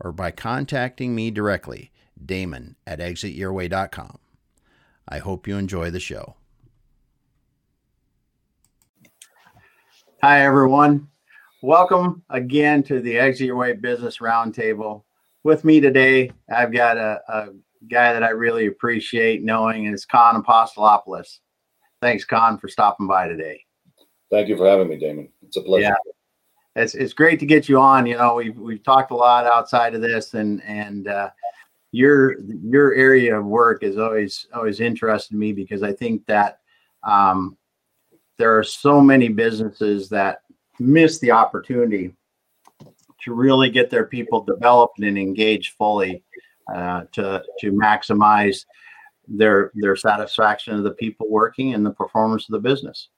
or by contacting me directly, Damon at exityourway.com. I hope you enjoy the show. Hi, everyone. Welcome again to the Exit Your Way Business Roundtable. With me today, I've got a, a guy that I really appreciate knowing, and it's Kon Apostolopolous. Thanks, Kon, for stopping by today. Thank you for having me, Damon. It's a pleasure. Yeah it's it's great to get you on. You know, we've we've talked a lot outside of this, and and uh, your your area of work is always always interested me because I think that um, there are so many businesses that miss the opportunity to really get their people developed and engaged fully uh, to to maximize their their satisfaction of the people working and the performance of the business.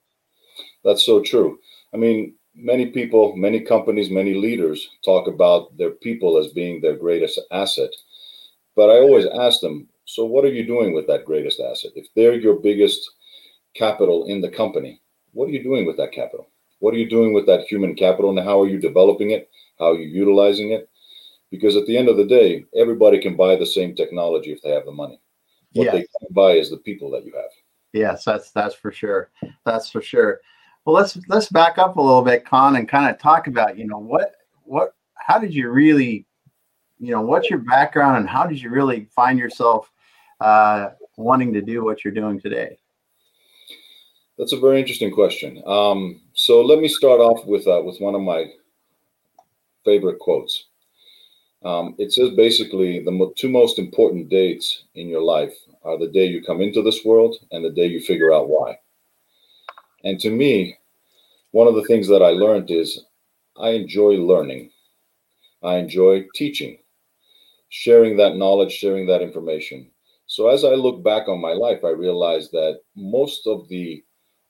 That's so true. I mean, many people, many companies, many leaders talk about their people as being their greatest asset. But I always ask them, so what are you doing with that greatest asset? If they're your biggest capital in the company, what are you doing with that capital? What are you doing with that human capital and how are you developing it? How are you utilizing it? Because at the end of the day, everybody can buy the same technology if they have the money. What yes. they can buy is the people that you have. Yes, that's that's for sure. That's for sure. Well, let's let's back up a little bit, Kon, and kind of talk about you know what what how did you really you know what's your background and how did you really find yourself uh, wanting to do what you're doing today? That's a very interesting question. Um, so let me start off with uh, with one of my favorite quotes. Um, it says basically the mo- two most important dates in your life are the day you come into this world and the day you figure out why. And to me, one of the things that I learned is I enjoy learning. I enjoy teaching, sharing that knowledge, sharing that information. So as I look back on my life, I realize that most of the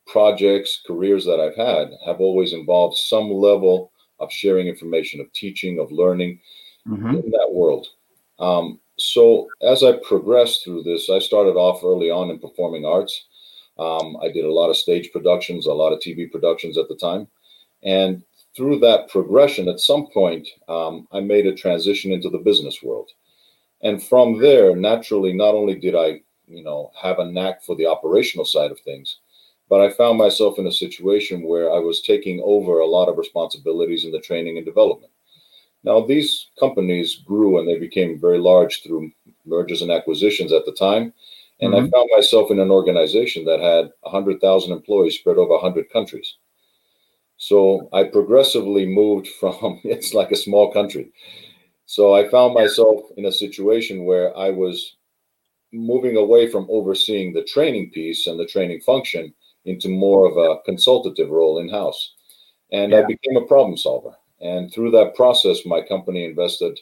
projects, careers that I've had have always involved some level of sharing information, of teaching, of learning mm-hmm. in that world. Um, so as I progressed through this, I started off early on in performing arts. Um, I did a lot of stage productions, a lot of TV productions at the time. And through that progression, at some point, um, I made a transition into the business world. And from there, naturally, not only did I, you know, have a knack for the operational side of things, but I found myself in a situation where I was taking over a lot of responsibilities in the training and development. Now, these companies grew and they became very large through mergers and acquisitions at the time. And mm-hmm. I found myself in an organization that had 100,000 employees spread over 100 countries. So I progressively moved from, it's like a small country. So I found myself in a situation where I was moving away from overseeing the training piece and the training function into more of a consultative role in house. And yeah. I became a problem solver. And through that process, my company invested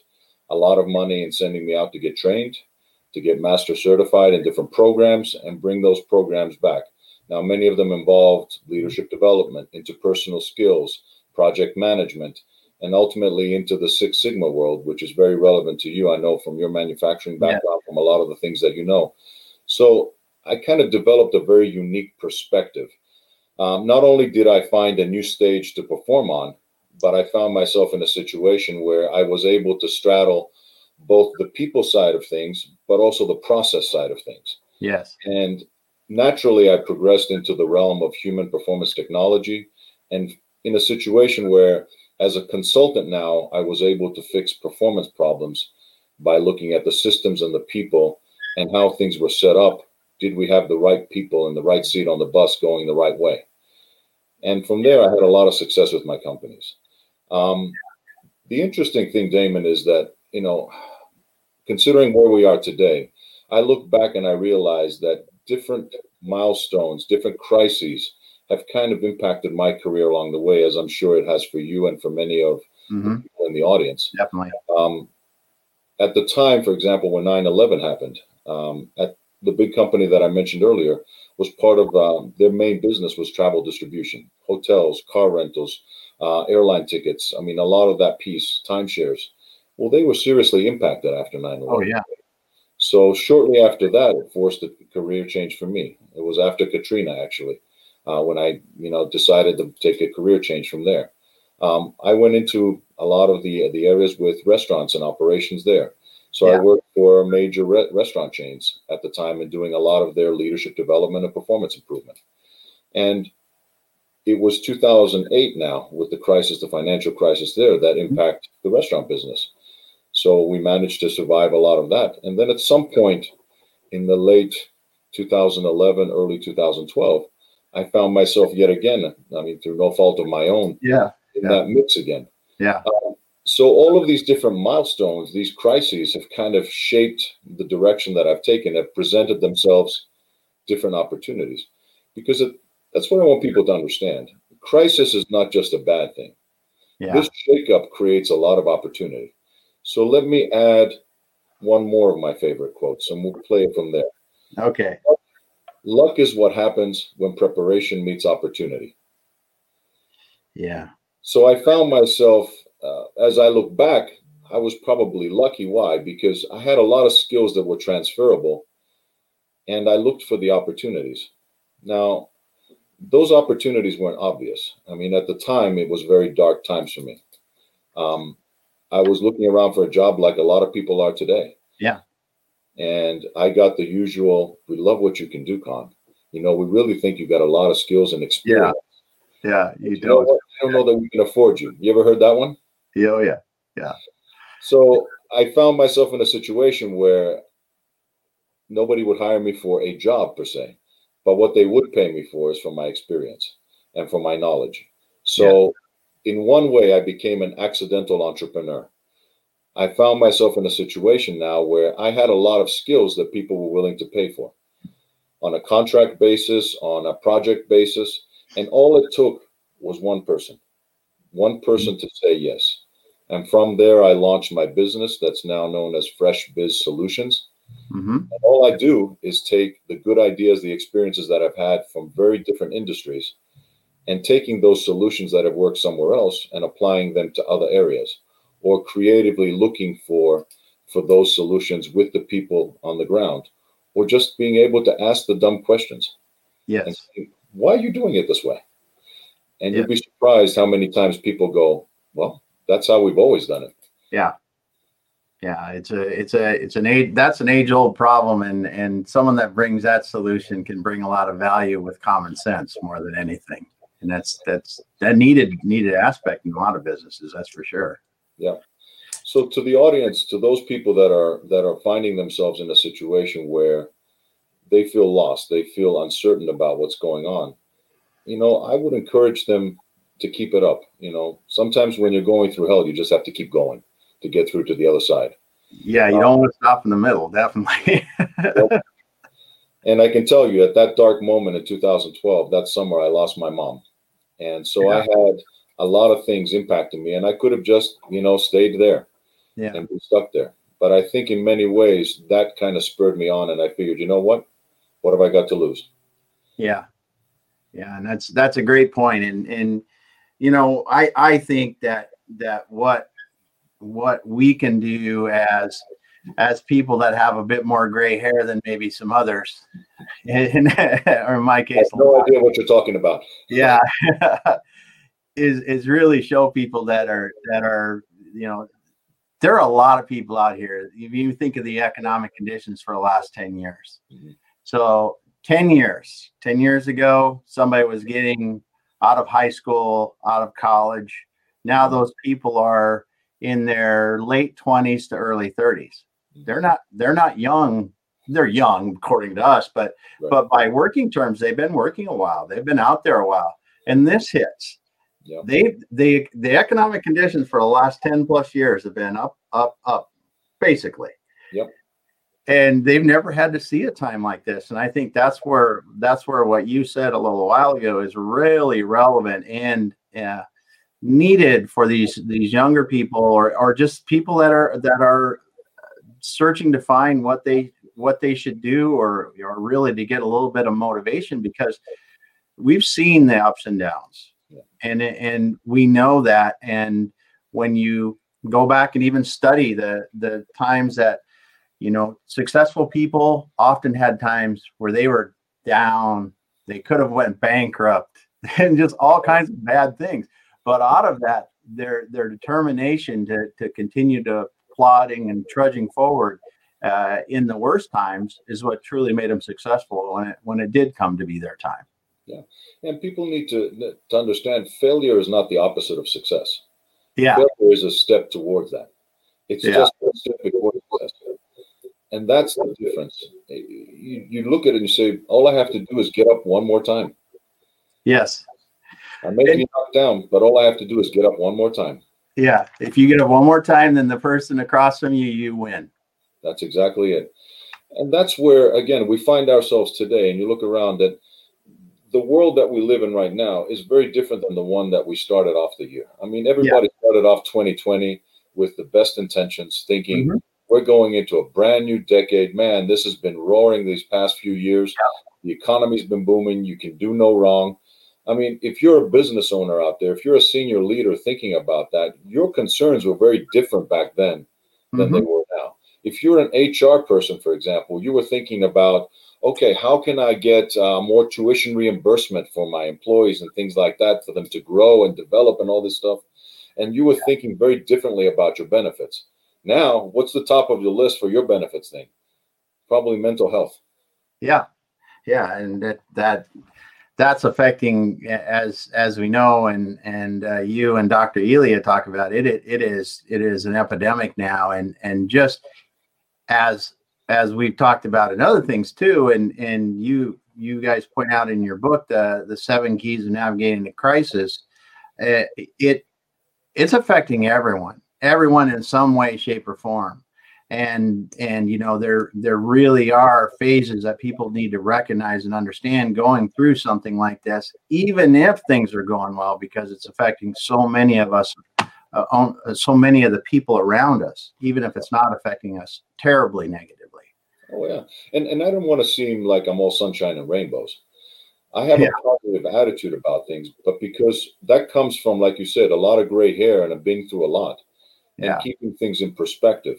a lot of money in sending me out to get trained to get master certified in different programs and bring those programs back. Now, many of them involved leadership development, interpersonal skills, project management, and ultimately into the Six Sigma world, which is very relevant to you. I know from your manufacturing background, yeah. from a lot of the things that you know. So I kind of developed a very unique perspective. Um, not only did I find a new stage to perform on, but I found myself in a situation where I was able to straddle both the people side of things, but also the process side of things. Yes. And naturally, I progressed into the realm of human performance technology. And in a situation where, as a consultant now, I was able to fix performance problems by looking at the systems and the people and how things were set up. Did we have the right people in the right seat on the bus going the right way? And from there, I had a lot of success with my companies. Um, the interesting thing, Damon, is that you know, considering where we are today, I look back and I realize that different milestones, different crises have kind of impacted my career along the way, as I'm sure it has for you and for many of mm-hmm. the people in the audience. Definitely. Um, at the time, for example, when 9/11 happened, um, at the big company that I mentioned earlier was part of um, their main business was travel distribution, hotels, car rentals, uh, airline tickets. I mean, a lot of that piece, timeshares. Well, they were seriously impacted after 9 11. Oh, yeah. So shortly after that, it forced a career change for me. It was after Katrina, actually, uh, when I, you know, decided to take a career change from there. Um, I went into a lot of the the areas with restaurants and operations there. So yeah. I worked for major re- restaurant chains at the time and doing a lot of their leadership development and performance improvement. And it was 2008 now with the crisis, the financial crisis there, that mm-hmm. impacted the restaurant business. So we managed to survive a lot of that. And then at some point in the late 2011, early 2012, I found myself yet again, I mean, through no fault of my own, yeah, in yeah. that mix again. Yeah. Um, so all of these different milestones, these crises have kind of shaped the direction that I've taken, have presented themselves different opportunities. Because it, that's what I want people to understand. Crisis is not just a bad thing. Yeah. This shakeup creates a lot of opportunity. So let me add one more of my favorite quotes, and we'll play it from there. Okay. Luck is what happens when preparation meets opportunity. Yeah. So I found myself, uh, as I look back, I was probably lucky. Why? Because I had a lot of skills that were transferable, and I looked for the opportunities. Now, those opportunities weren't obvious. I mean, at the time, it was very dark times for me. Um, I was looking around for a job like a lot of people are today. Yeah. And I got the usual, we love what you can do, Kon. You know, we really think you've got a lot of skills and experience. Yeah. Yeah. You, you don't. Know I don't know that we can afford you. You ever heard that one? Yeah. Oh, yeah. Yeah. So I found myself in a situation where nobody would hire me for a job per se. But what they would pay me for is for my experience and for my knowledge. So. In one way, I became an accidental entrepreneur. I found myself in a situation now where I had a lot of skills that people were willing to pay for on a contract basis, on a project basis. And all it took was one person, one person mm-hmm. to say yes. And from there, I launched my business that's now known as Fresh Biz Solutions. Mm-hmm. all I do is take the good ideas, the experiences that I've had from very different industries, and taking those solutions that have worked somewhere else and applying them to other areas, or creatively looking for for those solutions with the people on the ground, or just being able to ask the dumb questions. Yes. Say, Why are you doing it this way? And you'll be surprised how many times people go, "Well, that's how we've always done it." Yeah yeah it's a it's a it's an age that's an age old problem and and someone that brings that solution can bring a lot of value with common sense more than anything and that's that's that needed needed aspect in a lot of businesses that's for sure yeah so to the audience to those people that are that are finding themselves in a situation where they feel lost they feel uncertain about what's going on you know i would encourage them to keep it up you know sometimes when you're going through hell you just have to keep going to get through to the other side. Yeah, you um, don't want to stop in the middle, definitely. And I can tell you at that dark moment in 2012, that summer, I lost my mom. And so yeah. I had a lot of things impacting me, and I could have just, you know, stayed there yeah. and been stuck there. But I think in many ways that kind of spurred me on, and I figured, you know what? What have I got to lose? Yeah, yeah, and that's that's a great point. And and you know, I I think that that what what we can do as as people that have a bit more gray hair than maybe some others. In, or in my case no idea what you're talking about. Yeah. Is is really show people that are that are you know there are a lot of people out here. If you think of the economic conditions for the last 10 years. Mm-hmm. so 10 years 10 years ago somebody was getting out of high school out of college. Now those people are in their late 20s to early 30s. They're not they're not young. They're young according to us, but right. but by working terms, they've been working a while. They've been out there a while. And this hits. Yep. They the the economic conditions for the last 10 plus years have been up, up, up, basically. Yep. And they've never had to see a time like this. And I think that's where that's where what you said a little while ago is really relevant and uh, needed for these these younger people or or just people that are that are searching to find what they what they should do or or really to get a little bit of motivation because we've seen the ups and downs. Yeah. and and we know that. And when you go back and even study the the times that you know successful people often had times where they were down they could have went bankrupt and just all kinds of bad things. But out of that their their determination to to continue to plodding and trudging forward uh, in the worst times is what truly made them successful when it when it did come to be their time yeah and people need to to understand failure is not the opposite of success yeah failure is a step towards that it's yeah. just a step before success and that's the difference. You, you look at it and you say, all I have to do is get up one more time. Yes. I may be knocked down, but all I have to do is get up one more time. Yeah. If you get it one more time than the person across from you, you win. That's exactly it. And that's where, again, we find ourselves today. And you look around at the world that we live in right now is very different than the one that we started off the year. I mean, everybody yeah. started off 2020 with the best intentions, thinking, mm-hmm we're going into a brand new decade. Man, this has been roaring these past few years. The economy's been booming. You can do no wrong. I mean, if you're a business owner out there, if you're a senior leader thinking about that, your concerns were very different back then than mm-hmm. they were now. If you're an HR person, for example, you were thinking about, okay, how can I get uh, more tuition reimbursement for my employees and things like that for them to grow and develop and all this stuff? And you were thinking very differently about your benefits. Now, what's the top of your list for your benefits thing? Probably mental health. Yeah, yeah, and that that that's affecting as as we know, and and uh, you and Dr. Elia talk about it, it. It is it is an epidemic now, and and just as as we've talked about in other things too, and and you you guys point out in your book the the seven keys of navigating the crisis. Uh, it it's affecting everyone everyone in some way shape or form and and you know there there really are phases that people need to recognize and understand going through something like this even if things are going well because it's affecting so many of us uh, on, uh, so many of the people around us even if it's not affecting us terribly negatively oh yeah and and i don't want to seem like i'm all sunshine and rainbows i have yeah. a positive attitude about things but because that comes from like you said a lot of gray hair and i've been through a lot and yeah. keeping things in perspective.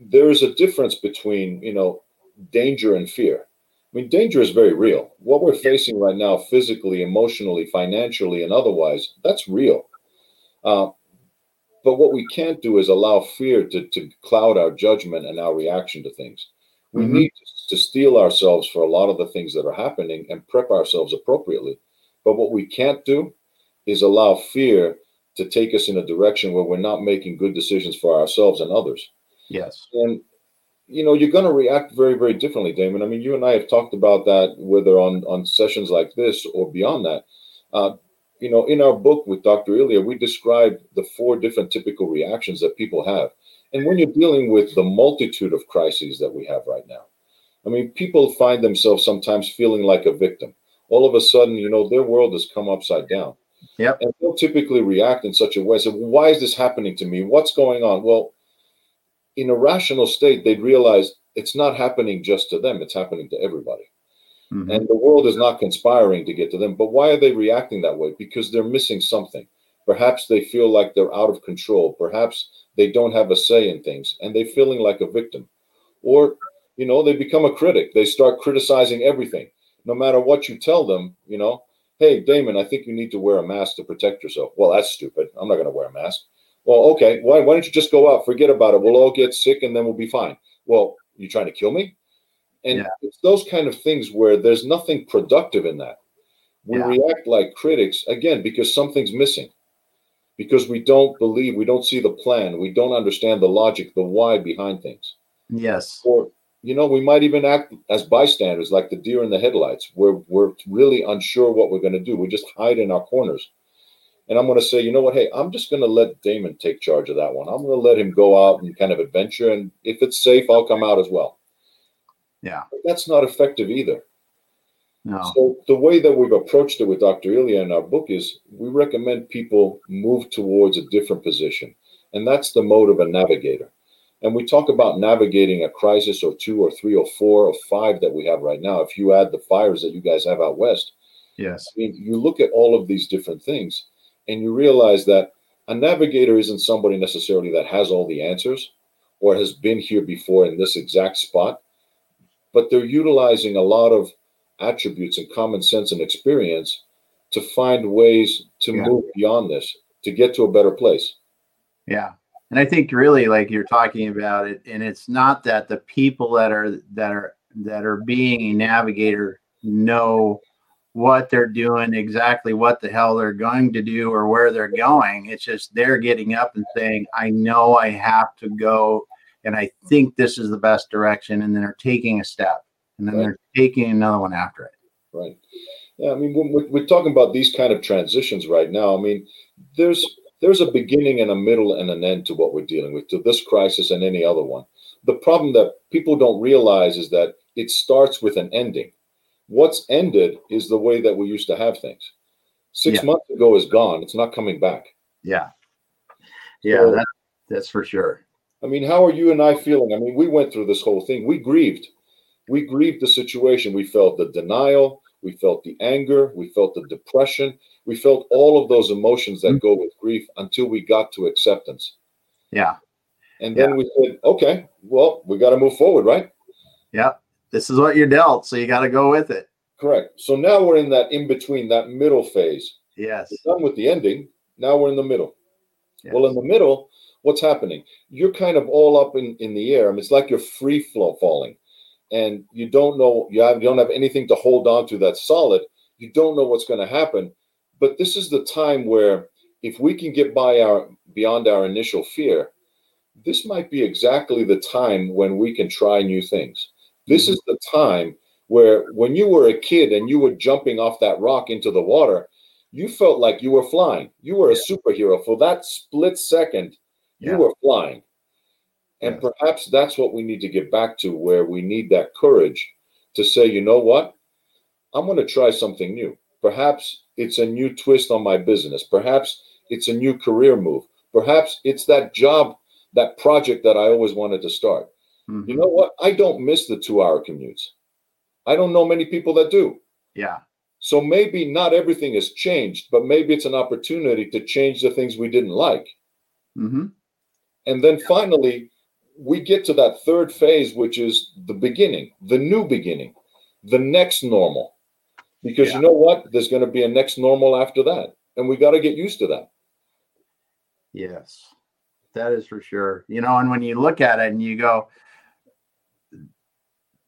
There is a difference between, you know, danger and fear. I mean, danger is very real. What we're facing right now, physically, emotionally, financially, and otherwise, that's real. Uh, but what we can't do is allow fear to, to cloud our judgment and our reaction to things. We mm-hmm. need to steel ourselves for a lot of the things that are happening and prep ourselves appropriately. But what we can't do is allow fear to take us in a direction where we're not making good decisions for ourselves and others. Yes. And you know, you're going to react very, very differently, Damon. I mean, you and I have talked about that, whether on on sessions like this or beyond that. Uh, you know, in our book with Dr. Elia, we describe the four different typical reactions that people have. And when you're dealing with the multitude of crises that we have right now, I mean, people find themselves sometimes feeling like a victim. All of a sudden, you know, their world has come upside down. yeah And they'll typically react in such a way. So, why is this happening to me? What's going on? Well, in a rational state, they'd realize it's not happening just to them, it's happening to everybody. Mm-hmm. And the world is not conspiring to get to them. But why are they reacting that way? Because they're missing something. Perhaps they feel like they're out of control. Perhaps they don't have a say in things and they're feeling like a victim. Or, you know, they become a critic. They start criticizing everything. No matter what you tell them, you know, hey, Damon, I think you need to wear a mask to protect yourself. Well, that's stupid. I'm not going to wear a mask. Well, okay. Why, why don't you just go out? Forget about it. We'll all get sick and then we'll be fine. Well, you're trying to kill me? And yeah. it's those kind of things where there's nothing productive in that. We yeah. react like critics, again, because something's missing. Because we don't believe, we don't see the plan, we don't understand the logic, the why behind things. Yes. Or you know, we might even act as bystanders, like the deer in the headlights. We're we're really unsure what we're going to do. We just hide in our corners. And I'm going to say, you know what? Hey, I'm just going to let Damon take charge of that one. I'm going to let him go out and kind of adventure, and if it's safe, I'll come out as well. Yeah, but that's not effective either. No. So the way that we've approached it with Dr. Ilya in our book is we recommend people move towards a different position, and that's the mode of a navigator. And we talk about navigating a crisis or two or three or four or five that we have right now. If you add the fires that you guys have out west, yes, I mean, you look at all of these different things and you realize that a navigator isn't somebody necessarily that has all the answers or has been here before in this exact spot, but they're utilizing a lot of attributes and common sense and experience to find ways to yeah. move beyond this to get to a better place. Yeah. And I think really like you're talking about it and it's not that the people that are that are that are being a navigator know what they're doing, exactly what the hell they're going to do or where they're going. It's just they're getting up and saying, I know I have to go and I think this is the best direction. And then they're taking a step and then right. they're taking another one after it. Right. Yeah. I mean, we're, we're talking about these kind of transitions right now. I mean, there's there's a beginning and a middle and an end to what we're dealing with, to this crisis and any other one. The problem that people don't realize is that it starts with an ending what's ended is the way that we used to have things. Six yeah. months ago is gone. It's not coming back. Yeah. Yeah, so, that, that's for sure. I mean, how are you and I feeling? I mean, we went through this whole thing. We grieved. We grieved the situation. We felt the denial. We felt the anger. We felt the depression. We felt all of those emotions that mm-hmm. go with grief until we got to acceptance. Yeah. And then yeah. we said, okay, well, we got to move forward, right? Yeah this is what you're dealt, so you got to go with it. Correct. So now we're in that in between, that middle phase. Yes. We're done with the ending. Now we're in the middle. Yes. Well, in the middle, what's happening? You're kind of all up in, in the air. I mean, it's like you're free flow falling, and you don't know you have you don't have anything to hold on to that's solid. You don't know what's going to happen. But this is the time where if we can get by our beyond our initial fear, this might be exactly the time when we can try new things. This is the time where when you were a kid and you were jumping off that rock into the water, you felt like you were flying. You were a superhero. For that split second, you yeah. were flying. And perhaps that's what we need to get back to, where we need that courage to say, you know what? I'm going to try something new. Perhaps it's a new twist on my business. Perhaps it's a new career move. Perhaps it's that job, that project that I always wanted to start. Mm-hmm. You know what? I don't miss the two hour commutes. I don't know many people that do. Yeah. So maybe not everything has changed, but maybe it's an opportunity to change the things we didn't like. Mm-hmm. And then finally, we get to that third phase, which is the beginning, the new beginning, the next normal. Because yeah. you know what? There's going to be a next normal after that. And we got to get used to that. Yes, that is for sure. You know, and when you look at it and you go,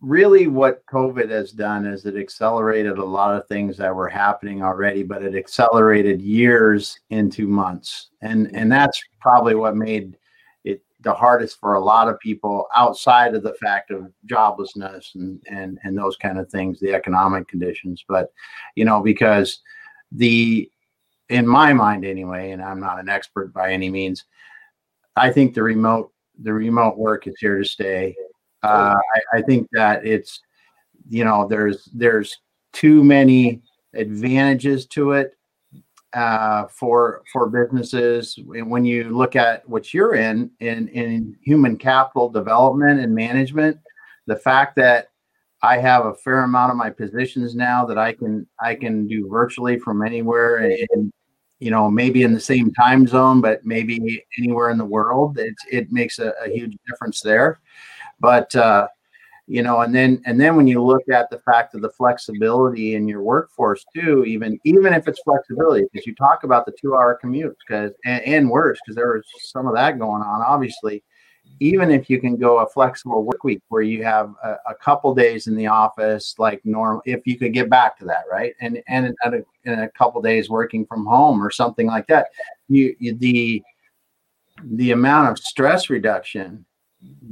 really what COVID has done is it accelerated a lot of things that were happening already, but it accelerated years into months. And and that's probably what made it the hardest for a lot of people outside of the fact of joblessness and and and those kind of things, the economic conditions. But you know, because the in my mind anyway, and I'm not an expert by any means, I think the remote the remote work is here to stay uh, I, I think that it's you know there's there's too many advantages to it uh, for for businesses. And When you look at what you're in in in human capital development and management, the fact that I have a fair amount of my positions now that I can I can do virtually from anywhere and, and you know maybe in the same time zone, but maybe anywhere in the world. It it makes a, a huge difference there. But uh, you know, and then and then when you look at the fact of the flexibility in your workforce too, even even if it's flexibility, because you talk about the two-hour commutes, because and, and worse, because there was some of that going on, obviously. Even if you can go a flexible work week where you have a, a couple days in the office, like normal, if you could get back to that, right, and and a, in a couple days working from home or something like that, you, you the the amount of stress reduction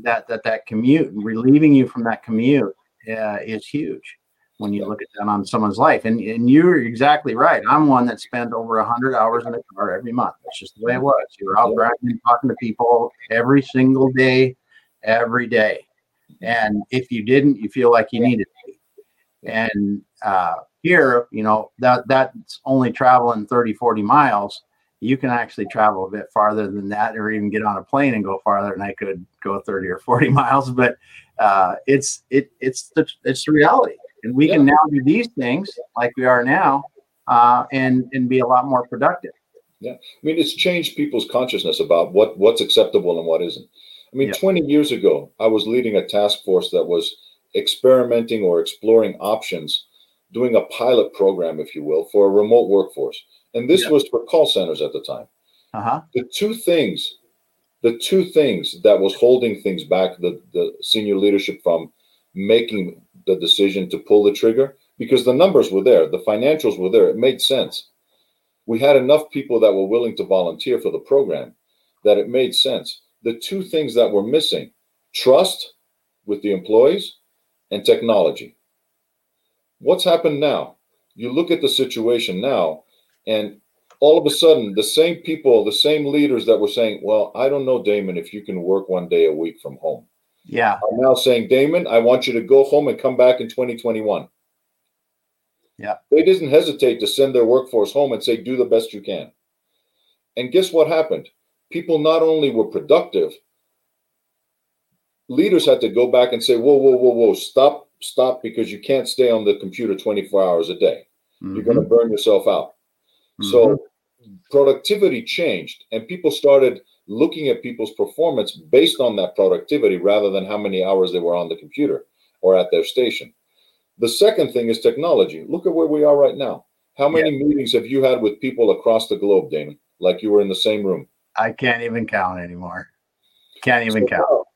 that that that commute relieving you from that commute uh, is huge when you look at that on someone's life. And and you're exactly right. I'm one that spent over 100 hours in a car every month. That's just the way it was. You're out driving talking to people every single day every day. And if you didn't you feel like you needed to and uh, here you know that that's only traveling 30 40 miles you can actually travel a bit farther than that, or even get on a plane and go farther. And I could go 30 or 40 miles, but uh, it's it it's the it's the reality, and we yeah. can now do these things like we are now, uh, and and be a lot more productive. Yeah, I mean, it's changed people's consciousness about what what's acceptable and what isn't. I mean, yeah. 20 years ago, I was leading a task force that was experimenting or exploring options, doing a pilot program, if you will, for a remote workforce. And this yeah. was for call centers at the time. Uh-huh. The two things, the two things that was holding things back, the, the senior leadership from making the decision to pull the trigger, because the numbers were there, the financials were there, it made sense. We had enough people that were willing to volunteer for the program that it made sense. The two things that were missing trust with the employees and technology. What's happened now? You look at the situation now, and all of a sudden, the same people, the same leaders that were saying, Well, I don't know, Damon, if you can work one day a week from home. Yeah. I'm now saying, Damon, I want you to go home and come back in 2021. Yeah. They didn't hesitate to send their workforce home and say, Do the best you can. And guess what happened? People not only were productive, leaders had to go back and say, whoa, whoa, whoa, whoa, stop, stop, because you can't stay on the computer 24 hours a day. Mm-hmm. You're going to burn yourself out. Mm-hmm. So productivity changed, and people started looking at people's performance based on that productivity rather than how many hours they were on the computer or at their station. The second thing is technology. Look at where we are right now. How many yeah. meetings have you had with people across the globe, Damon? Like you were in the same room? I can't even count anymore. Can't even so count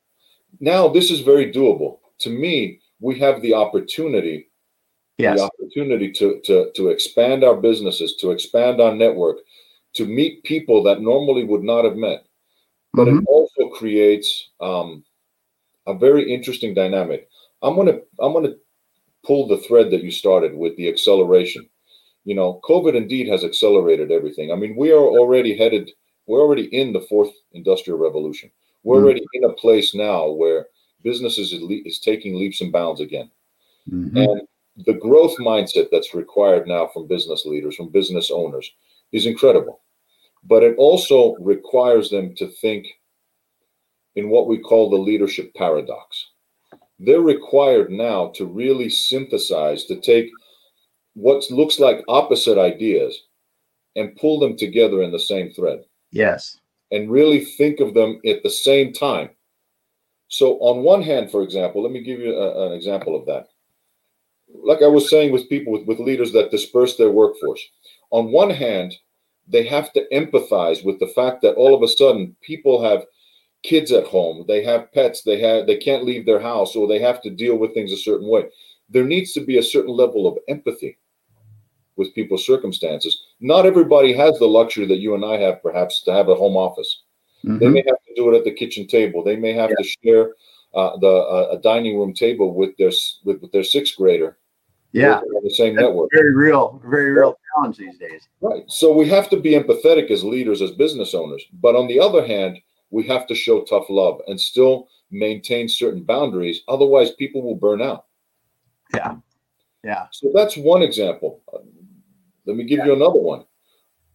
now this is very doable. To me, we have the opportunity, yes. the opportunity to, to, to expand our businesses, to expand our network, to meet people that normally would not have met. But mm-hmm. it also creates um, a very interesting dynamic. I'm gonna I'm gonna pull the thread that you started with the acceleration. You know, COVID indeed has accelerated everything. I mean, we are already headed. We're already in the fourth industrial revolution. We're mm-hmm. already in a place now where businesses is, is taking leaps and bounds again. Mm-hmm. And the growth mindset that's required now from business leaders, from business owners, is incredible. But it also requires them to think in what we call the leadership paradox. They're required now to really synthesize, to take what looks like opposite ideas and pull them together in the same thread. Yes and really think of them at the same time. So, on one hand, for example, let me give you a, an example of that. Like I was saying with people, with, with leaders that disperse their workforce, on one hand, they have to empathize with the fact that all of a sudden people have kids at home, they have pets, they have they can't leave their house, or they have to deal with things a certain way. There needs to be a certain level of empathy with people's circumstances. Not everybody has the luxury that you and I have, perhaps, to have a home office. Mm-hmm. They may have to do it at the kitchen table. They may have yeah. to share uh, the uh, a dining room table with their with, with their sixth grader. Yeah, the same That's network. Very real, very real challenge these days. Right. So we have to be empathetic as leaders, as business owners. But on the other hand, we have to show tough love and still maintain certain boundaries. Otherwise, people will burn out. Yeah. Yeah. So that's one example. Let me give yeah. you another one.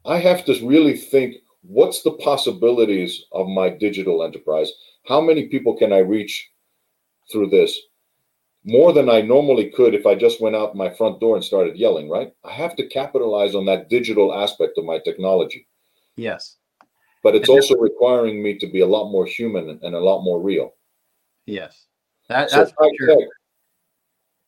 I have to really think what's the possibilities of my digital enterprise? How many people can I reach through this? More than I normally could if I just went out my front door and started yelling, right? I have to capitalize on that digital aspect of my technology. Yes. But it's also requiring me to be a lot more human and a lot more real. Yes. That, that's so sure.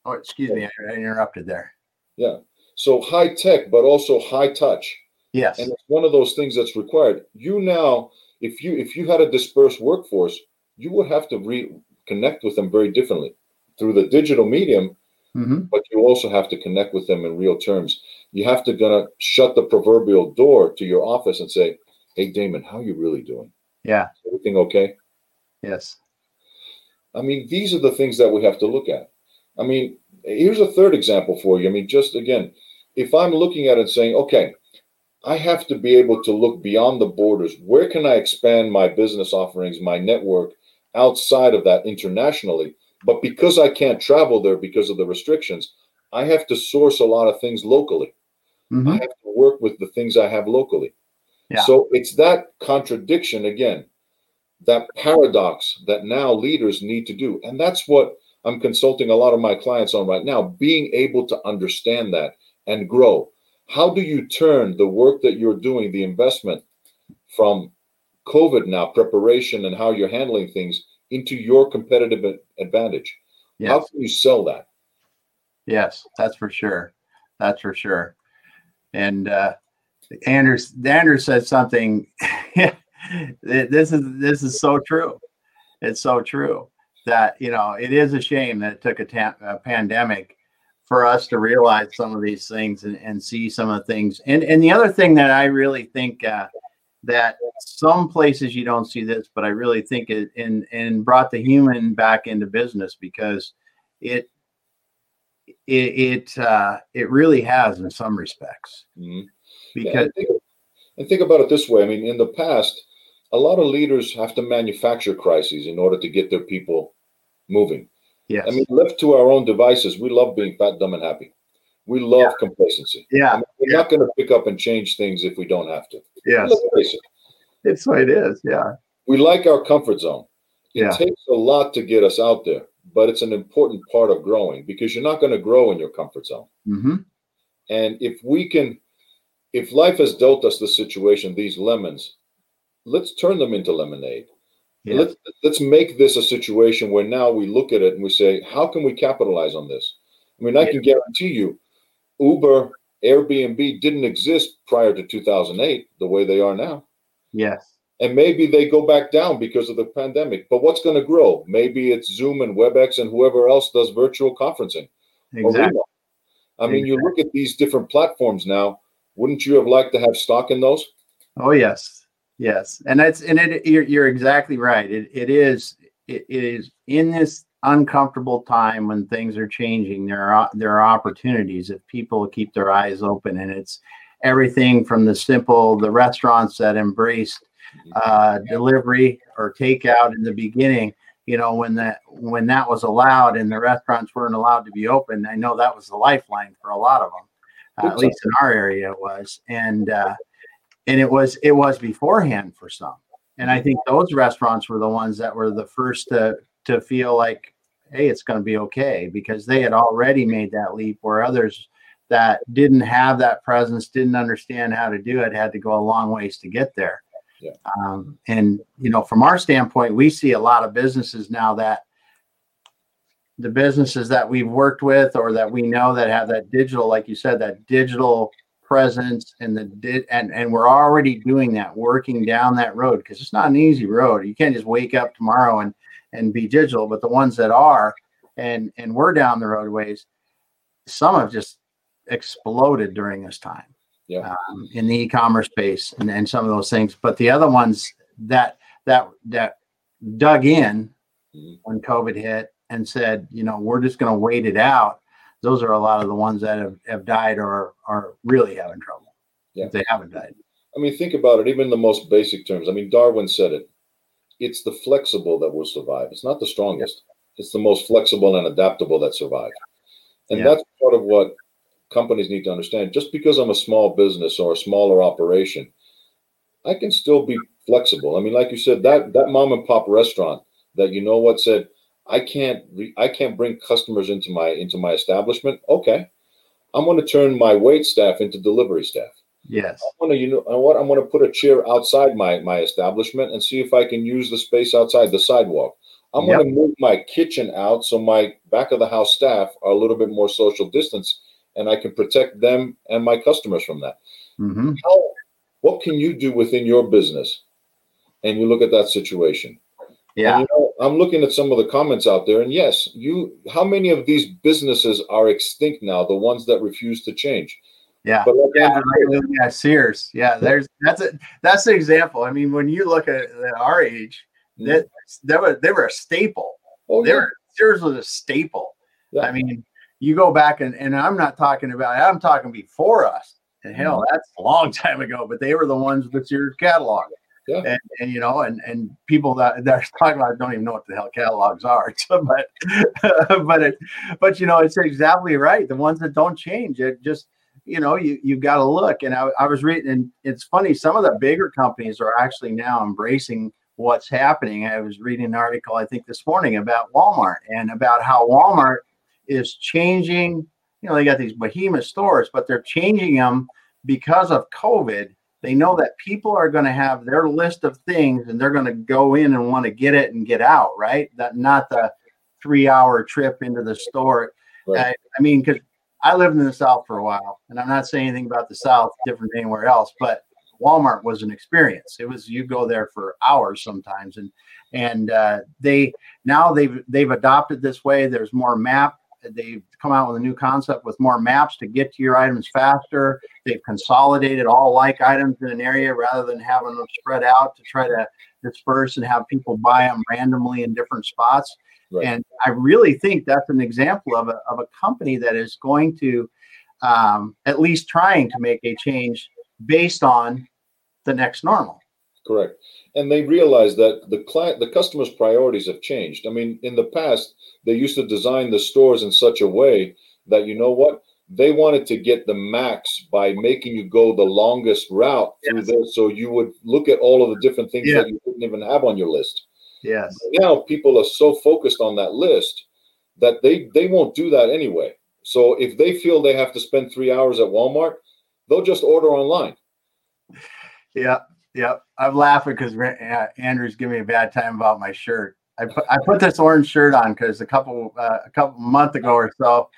Oh, excuse me. I interrupted there. Yeah. So high tech, but also high touch. Yes. And it's one of those things that's required. You now, if you if you had a dispersed workforce, you would have to reconnect with them very differently through the digital medium. Mm-hmm. But you also have to connect with them in real terms. You have to gonna shut the proverbial door to your office and say, "Hey, Damon, how are you really doing? Yeah, everything okay? Yes. I mean, these are the things that we have to look at. I mean, here's a third example for you. I mean, just again, if I'm looking at it saying, okay, I have to be able to look beyond the borders. Where can I expand my business offerings, my network outside of that internationally? But because I can't travel there because of the restrictions, I have to source a lot of things locally. Mm-hmm. I have to work with the things I have locally. Yeah. So it's that contradiction again, that paradox that now leaders need to do. And that's what I'm consulting a lot of my clients on right now, being able to understand that and grow. How do you turn the work that you're doing, the investment from COVID now, preparation and how you're handling things into your competitive advantage? Yes. How can you sell that? Yes, that's for sure. That's for sure. And uh, Anders Anders said something. this is this is so true. It's so true that you know it is a shame that it took a, ta- a pandemic for us to realize some of these things and, and see some of the things. And and the other thing that I really think uh, that some places you don't see this, but I really think it and and brought the human back into business because it it it uh, it really has in some respects. Mm-hmm. Because yeah, and, think, and think about it this way. I mean, in the past, a lot of leaders have to manufacture crises in order to get their people moving. Yes. I mean, left to our own devices, we love being fat, dumb, and happy. We love yeah. complacency. Yeah. I mean, we're yeah. not going to pick up and change things if we don't have to. Yes. It. It's what it is. Yeah. We like our comfort zone. It yeah. takes a lot to get us out there, but it's an important part of growing because you're not going to grow in your comfort zone. Mm-hmm. And if we can, if life has dealt us the situation, these lemons, let's turn them into lemonade. Yeah. Let's let's make this a situation where now we look at it and we say, how can we capitalize on this? I mean, I yeah. can guarantee you, Uber, Airbnb didn't exist prior to 2008 the way they are now. Yes. And maybe they go back down because of the pandemic. But what's going to grow? Maybe it's Zoom and WebEx and whoever else does virtual conferencing. Exactly. I mean, exactly. you look at these different platforms now. Wouldn't you have liked to have stock in those? Oh yes, Yes, and that's and it. You're, you're exactly right. It it is it, it is in this uncomfortable time when things are changing. There are there are opportunities if people keep their eyes open, and it's everything from the simple the restaurants that embraced uh, delivery or takeout in the beginning. You know when that when that was allowed and the restaurants weren't allowed to be open. I know that was the lifeline for a lot of them. Uh, at least in our area it was, and uh, and it was it was beforehand for some and i think those restaurants were the ones that were the first to to feel like hey it's going to be okay because they had already made that leap where others that didn't have that presence didn't understand how to do it had to go a long ways to get there yeah. um, and you know from our standpoint we see a lot of businesses now that the businesses that we've worked with or that we know that have that digital like you said that digital presence and the and and we're already doing that working down that road because it's not an easy road you can't just wake up tomorrow and and be digital but the ones that are and and we're down the roadways some have just exploded during this time yeah. um, in the e-commerce space and, and some of those things but the other ones that that that dug in mm-hmm. when covid hit and said you know we're just going to wait it out those are a lot of the ones that have, have died or are really having trouble yeah. if they haven't died. I mean, think about it, even in the most basic terms. I mean, Darwin said it. It's the flexible that will survive. It's not the strongest. It's the most flexible and adaptable that survive. And yeah. that's part of what companies need to understand. Just because I'm a small business or a smaller operation, I can still be flexible. I mean, like you said, that that mom and pop restaurant that you know what said, I can't re- I can't bring customers into my into my establishment. Okay, I'm going to turn my wait staff into delivery staff. Yes. I want to, you know what I'm going to put a chair outside my my establishment and see if I can use the space outside the sidewalk. I'm yep. going to move my kitchen out so my back of the house staff are a little bit more social distance and I can protect them and my customers from that. Mm-hmm. How, what can you do within your business? And you look at that situation. Yeah. And, you know, I'm looking at some of the comments out there, and yes, you. How many of these businesses are extinct now? The ones that refuse to change. Yeah. But like yeah, Andrew, yeah, Sears. Yeah, there's that's a that's the example. I mean, when you look at, at our age, mm-hmm. that they were they were a staple. Oh, they yeah. were, Sears was a staple. Yeah. I mean, you go back and and I'm not talking about. I'm talking before us. And hell, mm-hmm. that's a long time ago. But they were the ones with Sears catalog. Yeah. And, and, you know, and and people that that are talking about don't even know what the hell catalogs are. So, but but it, but you know, it's exactly right. The ones that don't change, it just you know, you you've got to look. And I, I was reading, and it's funny. Some of the bigger companies are actually now embracing what's happening. I was reading an article I think this morning about Walmart and about how Walmart is changing. You know, they got these behemoth stores, but they're changing them because of COVID. They know that people are going to have their list of things and they're going to go in and want to get it and get out, right? That not the three hour trip into the store. Right. I, I mean, because I lived in the South for a while, and I'm not saying anything about the South different than anywhere else, but Walmart was an experience. It was you go there for hours sometimes, and and uh, they now they've they've adopted this way. There's more map. They've come out with a new concept with more maps to get to your items faster. They've consolidated all like items in an area rather than having them spread out to try to disperse and have people buy them randomly in different spots. Right. And I really think that's an example of a, of a company that is going to um, at least trying to make a change based on the next normal. Correct. And they realize that the client, the customer's priorities have changed. I mean, in the past, they used to design the stores in such a way that you know what they wanted to get the max by making you go the longest route yes. through there, so you would look at all of the different things yeah. that you didn't even have on your list. Yes. Now people are so focused on that list that they they won't do that anyway. So if they feel they have to spend three hours at Walmart, they'll just order online. Yeah, yeah. I'm laughing because Andrew's giving me a bad time about my shirt. I put I put this orange shirt on because a couple uh, a couple month ago or so,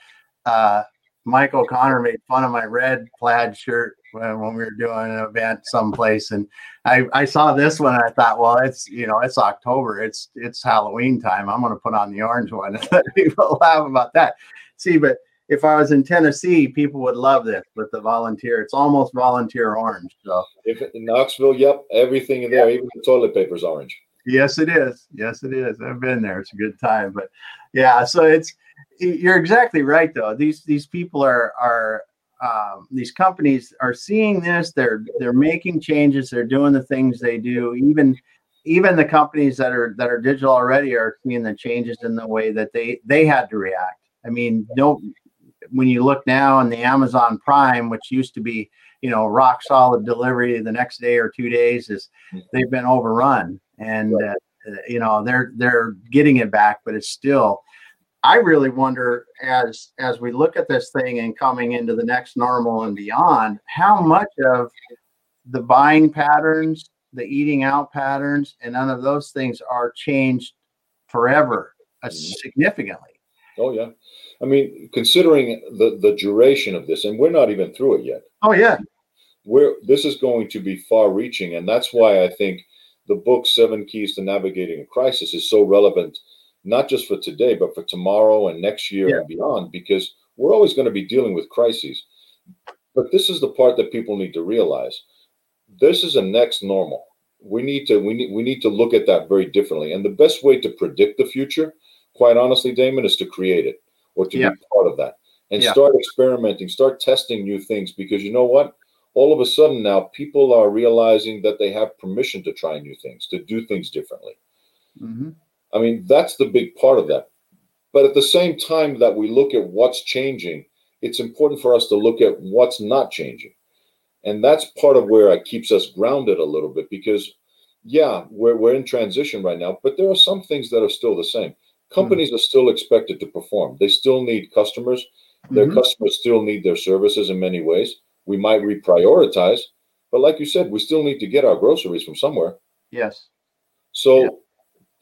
uh, Mike O'Connor made fun of my red plaid shirt when, when we were doing an event someplace, and I, I saw this one and I thought, well, it's you know it's October, it's it's Halloween time. I'm going to put on the orange one and let people laugh about that. See, but if I was in Tennessee, people would love this with the volunteer. It's almost volunteer orange. So if in Knoxville, yep, everything in there, yep. even the toilet paper is orange. Yes, it is. Yes, it is. I've been there. It's a good time. But yeah, so it's you're exactly right though. These these people are are um, these companies are seeing this. They're they're making changes. They're doing the things they do. Even even the companies that are that are digital already are seeing the changes in the way that they they had to react. I mean, no, when you look now in the Amazon Prime, which used to be you know rock solid delivery the next day or two days, is they've been overrun, and uh, you know they're they're getting it back, but it's still I really wonder as as we look at this thing and coming into the next normal and beyond, how much of the buying patterns, the eating out patterns, and none of those things are changed forever uh, mm-hmm. significantly. Oh yeah, I mean, considering the the duration of this, and we're not even through it yet. Oh yeah, we're this is going to be far-reaching, and that's why I think the book Seven Keys to Navigating a Crisis is so relevant not just for today, but for tomorrow and next year yeah. and beyond, because we're always going to be dealing with crises. But this is the part that people need to realize. This is a next normal. We need to we need we need to look at that very differently. And the best way to predict the future, quite honestly, Damon, is to create it or to yeah. be part of that and yeah. start experimenting, start testing new things. Because you know what? All of a sudden now, people are realizing that they have permission to try new things, to do things differently. Mm-hmm. I mean, that's the big part of that. But at the same time that we look at what's changing, it's important for us to look at what's not changing. And that's part of where it keeps us grounded a little bit because, yeah, we're, we're in transition right now, but there are some things that are still the same. Companies mm-hmm. are still expected to perform, they still need customers. Their mm-hmm. customers still need their services in many ways. We might reprioritize, but like you said, we still need to get our groceries from somewhere. Yes. So, yeah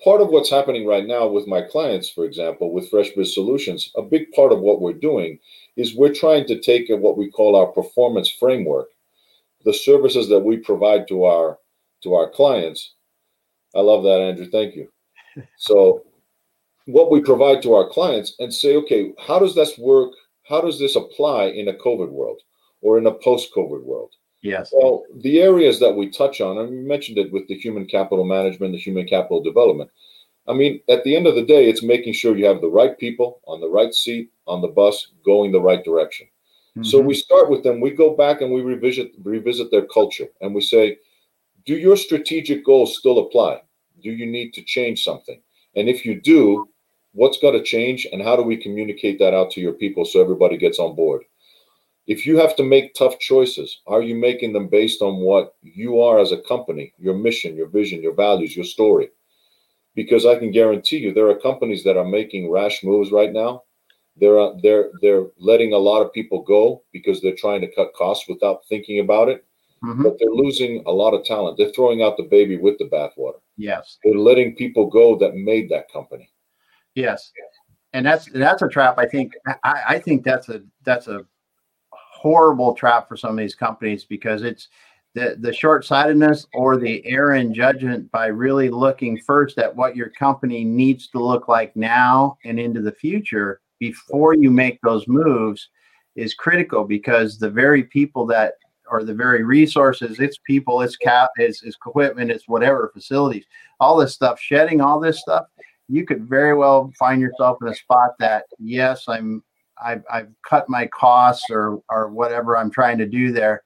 part of what's happening right now with my clients, for example, with Fresh Biz Solutions, a big part of what we're doing is we're trying to take what we call our performance framework, the services that we provide to our to our clients. I love that, Andrew. Thank you. So, what we provide to our clients and say, okay, how does this work? How does this apply in a COVID world or in a post-COVID world? Yes. Well, the areas that we touch on, and we mentioned it with the human capital management, the human capital development. I mean, at the end of the day, it's making sure you have the right people on the right seat on the bus going the right direction. Mm-hmm. So we start with them. We go back and we revisit revisit their culture, and we say, "Do your strategic goals still apply? Do you need to change something? And if you do, what's got to change, and how do we communicate that out to your people so everybody gets on board?" If you have to make tough choices, are you making them based on what you are as a company, your mission, your vision, your values, your story? Because I can guarantee you, there are companies that are making rash moves right now. They're uh, they're they're letting a lot of people go because they're trying to cut costs without thinking about it. Mm-hmm. But they're losing a lot of talent. They're throwing out the baby with the bathwater. Yes, they're letting people go that made that company. Yes, and that's that's a trap. I think I, I think that's a that's a horrible trap for some of these companies because it's the the short-sightedness or the error in judgment by really looking first at what your company needs to look like now and into the future before you make those moves is critical because the very people that or the very resources it's people it's cap it's, it's equipment it's whatever facilities all this stuff shedding all this stuff you could very well find yourself in a spot that yes i'm I've, I've cut my costs or or whatever I'm trying to do there,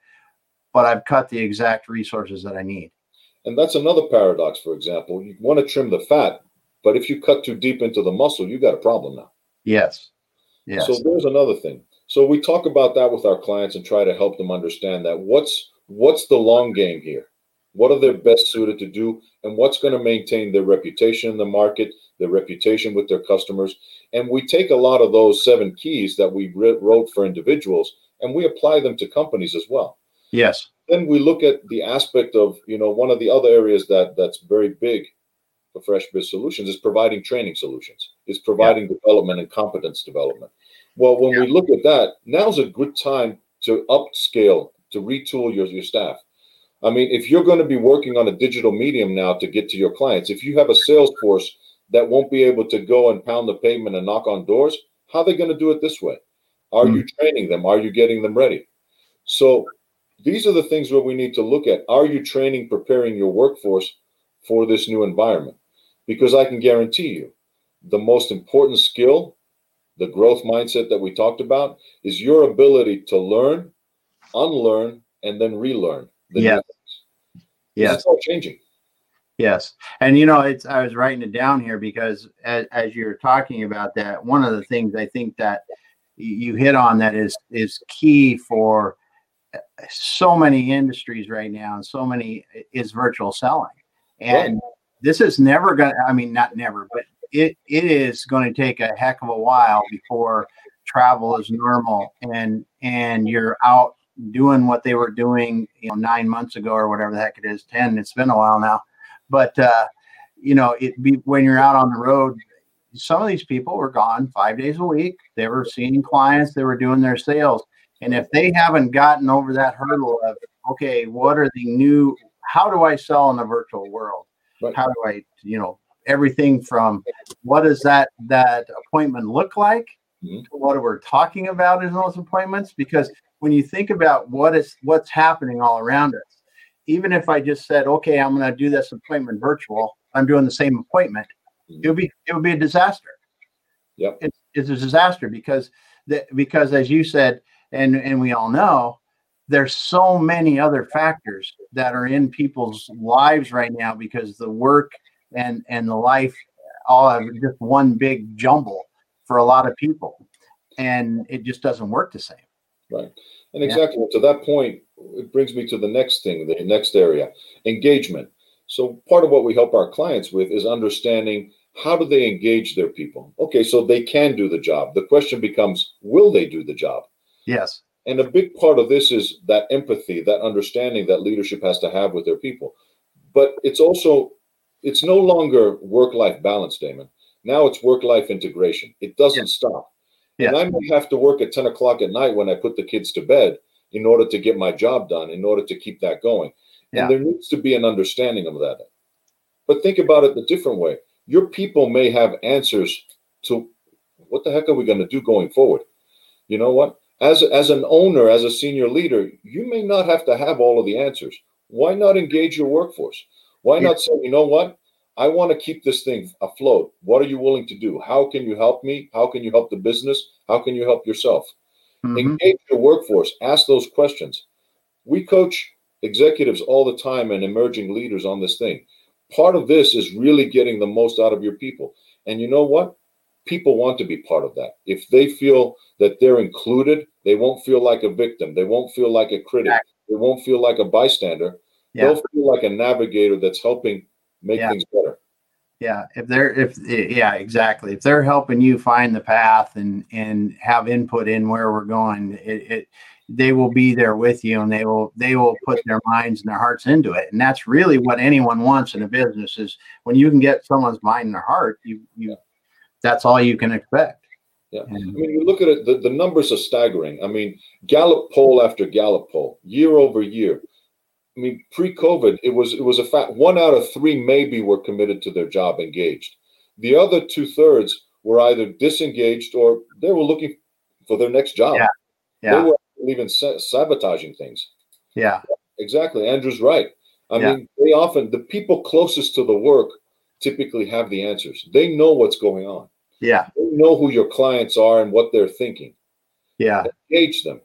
but I've cut the exact resources that I need. And that's another paradox. For example, you want to trim the fat, but if you cut too deep into the muscle, you got a problem now. Yes. Yes. So there's another thing. So we talk about that with our clients and try to help them understand that what's what's the long game here? What are they best suited to do, and what's going to maintain their reputation in the market, their reputation with their customers? And we take a lot of those seven keys that we wrote for individuals and we apply them to companies as well. Yes. Then we look at the aspect of, you know, one of the other areas that that's very big for Fresh Biz Solutions is providing training solutions, is providing yeah. development and competence development. Well, when yeah. we look at that, now's a good time to upscale, to retool your, your staff. I mean, if you're going to be working on a digital medium now to get to your clients, if you have a sales force that won't be able to go and pound the pavement and knock on doors, how are they going to do it this way? Are mm-hmm. you training them? Are you getting them ready? So these are the things where we need to look at. Are you training, preparing your workforce for this new environment? Because I can guarantee you, the most important skill, the growth mindset that we talked about, is your ability to learn, unlearn, and then relearn. The yeah. Yes. It's all changing. Yes, and you know, it's I was writing it down here because as, as you're talking about that, one of the things I think that you hit on that is is key for uh, so many industries right now, and so many is virtual selling, and right. this is never going. to I mean, not never, but it it is going to take a heck of a while before travel is normal and and you're out doing what they were doing you know nine months ago or whatever the heck it is 10 it's been a while now but uh, you know, it be when you're out on the road. Some of these people were gone five days a week. They were seeing clients. They were doing their sales. And if they haven't gotten over that hurdle of okay, what are the new? How do I sell in the virtual world? Right. How do I, you know, everything from what does that that appointment look like mm-hmm. to what we're talking about in those appointments? Because when you think about what is what's happening all around us, even if I just said, okay, I'm going to do this appointment virtual, I'm doing the same appointment, mm-hmm. it would be it would be a disaster. Yep. It's, it's a disaster because the, because as you said, and and we all know, there's so many other factors that are in people's lives right now because the work and and the life all have just one big jumble for a lot of people, and it just doesn't work the same. Right. And exactly yeah. to that point, it brings me to the next thing, the next area engagement. So, part of what we help our clients with is understanding how do they engage their people? Okay, so they can do the job. The question becomes, will they do the job? Yes. And a big part of this is that empathy, that understanding that leadership has to have with their people. But it's also, it's no longer work life balance, Damon. Now it's work life integration. It doesn't yes. stop. Yes. And I may have to work at 10 o'clock at night when I put the kids to bed in order to get my job done, in order to keep that going. Yeah. And there needs to be an understanding of that. But think about it the different way. Your people may have answers to what the heck are we going to do going forward? You know what? As, as an owner, as a senior leader, you may not have to have all of the answers. Why not engage your workforce? Why yeah. not say, you know what? I want to keep this thing afloat. What are you willing to do? How can you help me? How can you help the business? How can you help yourself? Mm-hmm. Engage your workforce. Ask those questions. We coach executives all the time and emerging leaders on this thing. Part of this is really getting the most out of your people. And you know what? people want to be part of that. If they feel that they're included, they won't feel like a victim. They won't feel like a critic. They won't feel like a bystander. Yeah. They'll feel like a navigator that's helping make yeah. things better. Yeah, if they're if yeah, exactly. If they're helping you find the path and and have input in where we're going, it, it they will be there with you and they will they will put their minds and their hearts into it and that's really what anyone wants in a business is when you can get someone's mind and their heart you you that's all you can expect yeah. I mean, you look at it, the, the numbers are staggering. I mean, Gallup poll after Gallup poll, year over year. I mean, pre-COVID, it was it was a fact. One out of three maybe were committed to their job, engaged. The other two thirds were either disengaged or they were looking for their next job. Yeah. yeah. They were even sabotaging things. Yeah. Exactly. Andrew's right. I yeah. mean, they often the people closest to the work typically have the answers. They know what's going on. Yeah. They know who your clients are and what they're thinking. Yeah. Engage them.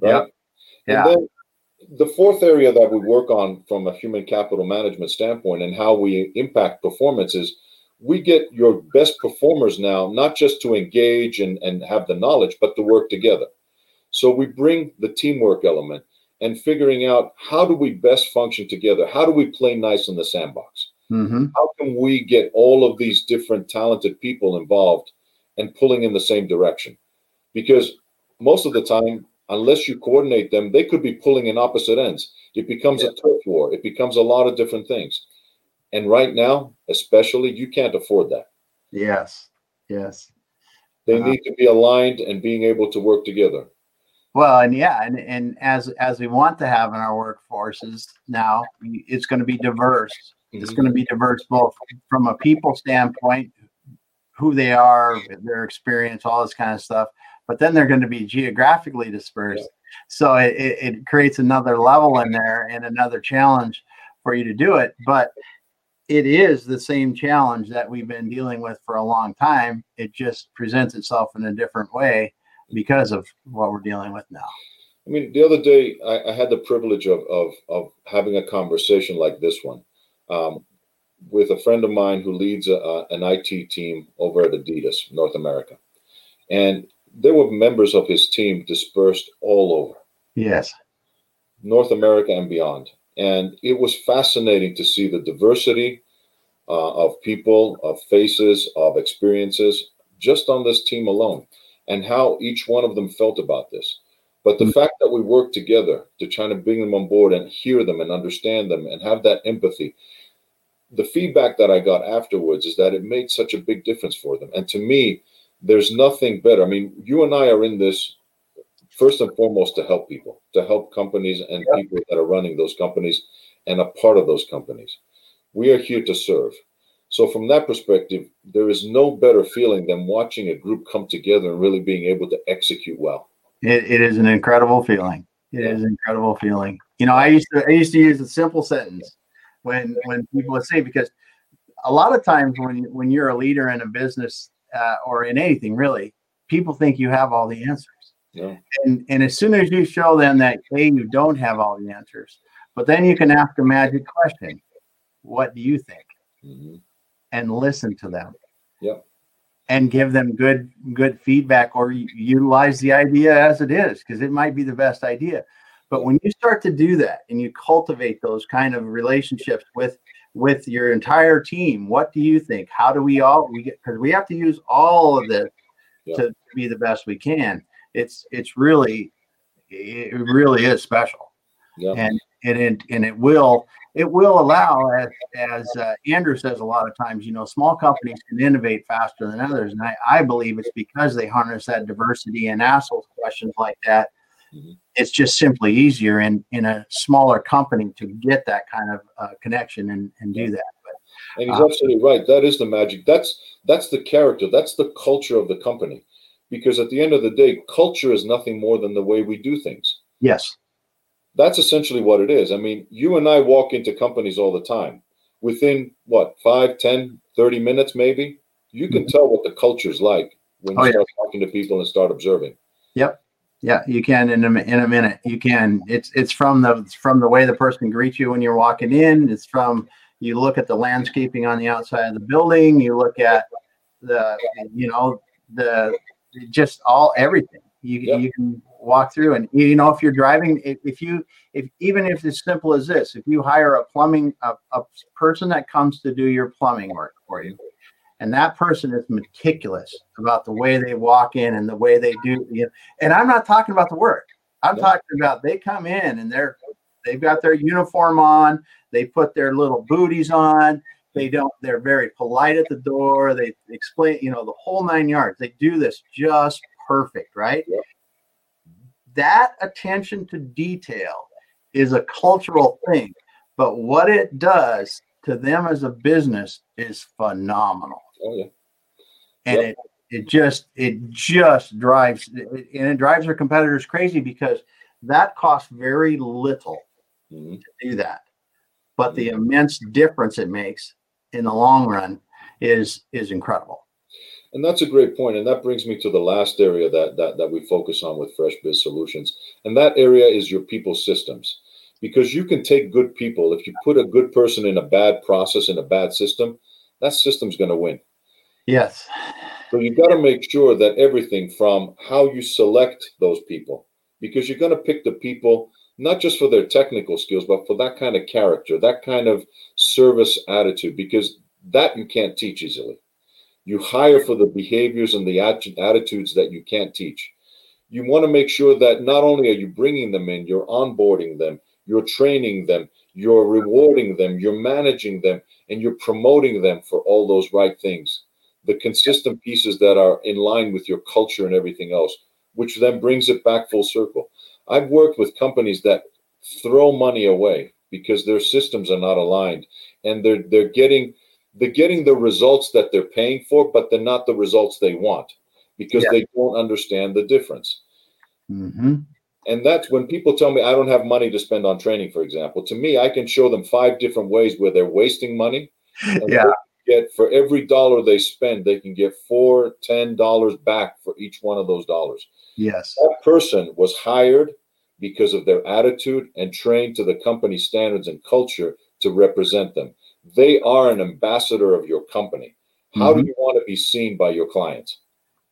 Right. Yeah. And then the fourth area that we work on from a human capital management standpoint and how we impact performance is we get your best performers now, not just to engage and, and have the knowledge, but to work together. So we bring the teamwork element and figuring out how do we best function together? How do we play nice in the sandbox? Mm-hmm. How can we get all of these different talented people involved and pulling in the same direction? Because most of the time, unless you coordinate them, they could be pulling in opposite ends. It becomes yeah. a turf war. It becomes a lot of different things. And right now, especially, you can't afford that. Yes. Yes. They uh-huh. need to be aligned and being able to work together. Well, and yeah, and, and as as we want to have in our workforces now, it's going to be diverse. Mm-hmm. It's going to be diverse both from a people standpoint, who they are, their experience, all this kind of stuff, but then they're going to be geographically dispersed. Yeah. So it, it, it creates another level in there and another challenge for you to do it. But it is the same challenge that we've been dealing with for a long time. It just presents itself in a different way because of what we're dealing with now. I mean, the other day I, I had the privilege of, of, of having a conversation like this one um, with a friend of mine who leads a, an IT team over at Adidas North America, and there were members of his team dispersed all over. Yes. North America and beyond. And it was fascinating to see the diversity uh, of people, of faces, of experiences just on this team alone and how each one of them felt about this. But the mm-hmm. fact that we worked together to try to bring them on board and hear them and understand them and have that empathy, the feedback that I got afterwards is that it made such a big difference for them. And to me, there's nothing better. I mean, you and I are in this first and foremost to help people, to help companies and yeah. people that are running those companies and a part of those companies. We are here to serve. So, from that perspective, there is no better feeling than watching a group come together and really being able to execute well. it, it is an incredible feeling. It yeah. is an incredible feeling. You know, I used to I used to use a simple sentence when when people would say because a lot of times when when you're a leader in a business uh, or in anything really, people think you have all the answers. Yeah. And and as soon as you show them that a you don't have all the answers, but then you can ask a magic question: What do you think? Mm-hmm. And listen to them. Yep. And give them good good feedback or utilize the idea as it is because it might be the best idea. But when you start to do that and you cultivate those kind of relationships with with your entire team. What do you think? How do we all we get because we have to use all of this to be the best we can. It's it's really it really is special. Yeah. And and it and it will it will allow as as uh, Andrew says a lot of times, you know, small companies can innovate faster than others. And I, I believe it's because they harness that diversity and ask those questions like that Mm-hmm. It's just simply easier in in a smaller company to get that kind of uh, connection and, and do that. But, and he's uh, absolutely right. That is the magic. That's that's the character. That's the culture of the company. Because at the end of the day, culture is nothing more than the way we do things. Yes. That's essentially what it is. I mean, you and I walk into companies all the time. Within what, 5, 10, 30 minutes, maybe, you can mm-hmm. tell what the culture is like when you oh, start yeah. talking to people and start observing. Yep. Yeah, you can in a, in a minute. You can. It's it's from the it's from the way the person greets you when you're walking in. It's from you look at the landscaping on the outside of the building. You look at the you know the just all everything. You, yep. you can walk through and you know if you're driving if, if you if even if it's simple as this if you hire a plumbing a, a person that comes to do your plumbing work for you and that person is meticulous about the way they walk in and the way they do you know, and i'm not talking about the work. I'm talking about they come in and they're they've got their uniform on they put their little booties on they don't they're very polite at the door they explain you know the whole nine yards. They do this just perfect right? Yep. that attention to detail is a cultural thing but what it does to them as a business is phenomenal oh yeah and yep. it it just it just drives and it drives their competitors crazy because that costs very little mm-hmm. to do that but the mm-hmm. immense difference it makes in the long run is is incredible. And that's a great point. And that brings me to the last area that that, that we focus on with Fresh Biz Solutions. And that area is your people systems. Because you can take good people. If you put a good person in a bad process, in a bad system, that system's going to win. Yes. So you've got to make sure that everything from how you select those people, because you're going to pick the people not just for their technical skills, but for that kind of character, that kind of service attitude, because that you can't teach easily. You hire for the behaviors and the attitudes that you can't teach. You want to make sure that not only are you bringing them in, you're onboarding them, you're training them, you're rewarding them, you're managing them, and you're promoting them for all those right things. The consistent pieces that are in line with your culture and everything else, which then brings it back full circle. I've worked with companies that throw money away because their systems are not aligned and they're they're getting they're getting the results that they're paying for, but they're not the results they want because yeah. they don't understand the difference. Mm-hmm. And that's when people tell me I don't have money to spend on training, for example. To me, I can show them five different ways where they're wasting money. yeah. Get for every dollar they spend, they can get four, ten dollars back for each one of those dollars. Yes. That person was hired because of their attitude and trained to the company standards and culture to represent them. They are an ambassador of your company. How mm-hmm. do you want to be seen by your clients?